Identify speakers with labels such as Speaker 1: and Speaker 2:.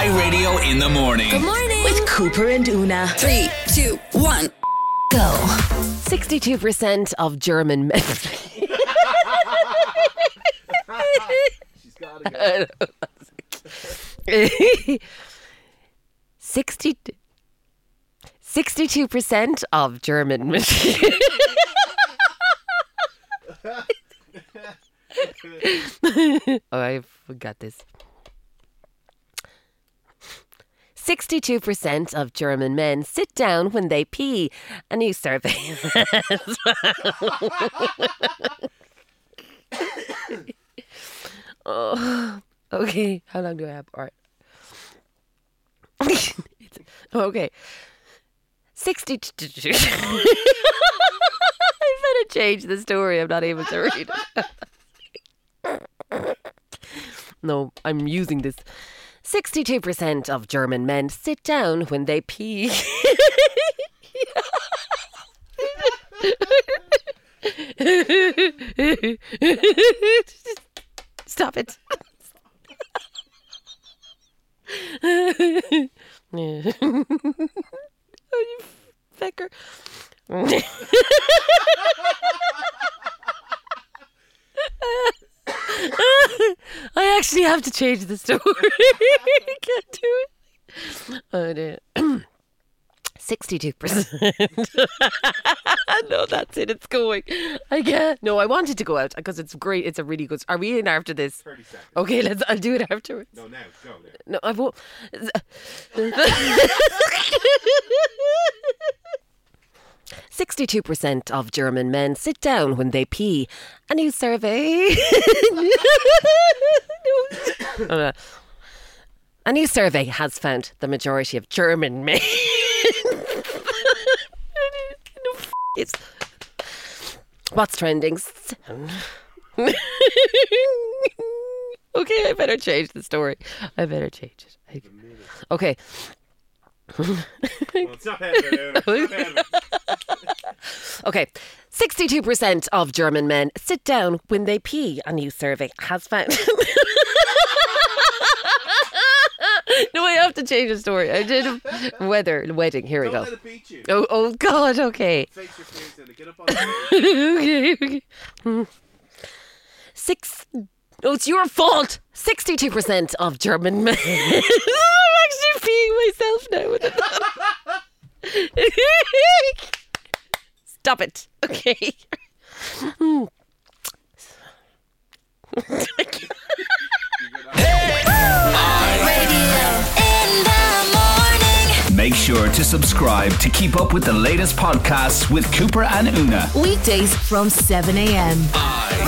Speaker 1: iRadio in the morning.
Speaker 2: Good morning.
Speaker 3: With Cooper and Oonagh.
Speaker 2: Three, two, one.
Speaker 3: Go.
Speaker 4: 62% of German men. Sixty. 62% of German men. oh, I forgot this. 62% of German men sit down when they pee. A new survey. oh, okay. How long do I have? All right. Okay. 62. I better change the story. I'm not able to read it. no, I'm using this. 62% of German men sit down when they pee. Stop it. oh, you fecker. I actually have to change the story. I can't do it. Oh, dear. 62%. no, that's it. It's going. I can't. No, I wanted to go out because it's great. It's a really good. Are we in after this?
Speaker 5: 30 seconds.
Speaker 4: Okay, let's. I'll do it afterwards.
Speaker 5: No, now, go now.
Speaker 4: No, I won't. Sixty-two percent of German men sit down when they pee. A new survey. A new survey has found the majority of German men. it's what's trending. okay, I better change the story. I better change it. Okay.
Speaker 5: Well, it's not happening. Uh, it's not.
Speaker 4: Okay. 62% of German men sit down when they pee, a new survey has found. no, I have to change the story. I did a weather, wedding. Here we
Speaker 5: Don't
Speaker 4: go.
Speaker 5: beat you.
Speaker 4: Oh, oh God, okay.
Speaker 5: Face your fears get up on the
Speaker 4: okay, okay. Hmm. Six. Oh, it's your fault. 62% of German men. I'm actually peeing myself now. With it. Stop it. Okay.
Speaker 2: In the morning.
Speaker 1: Make sure to subscribe to keep up with the latest podcasts with Cooper and Oonagh.
Speaker 3: Weekdays from 7 a.m.
Speaker 1: I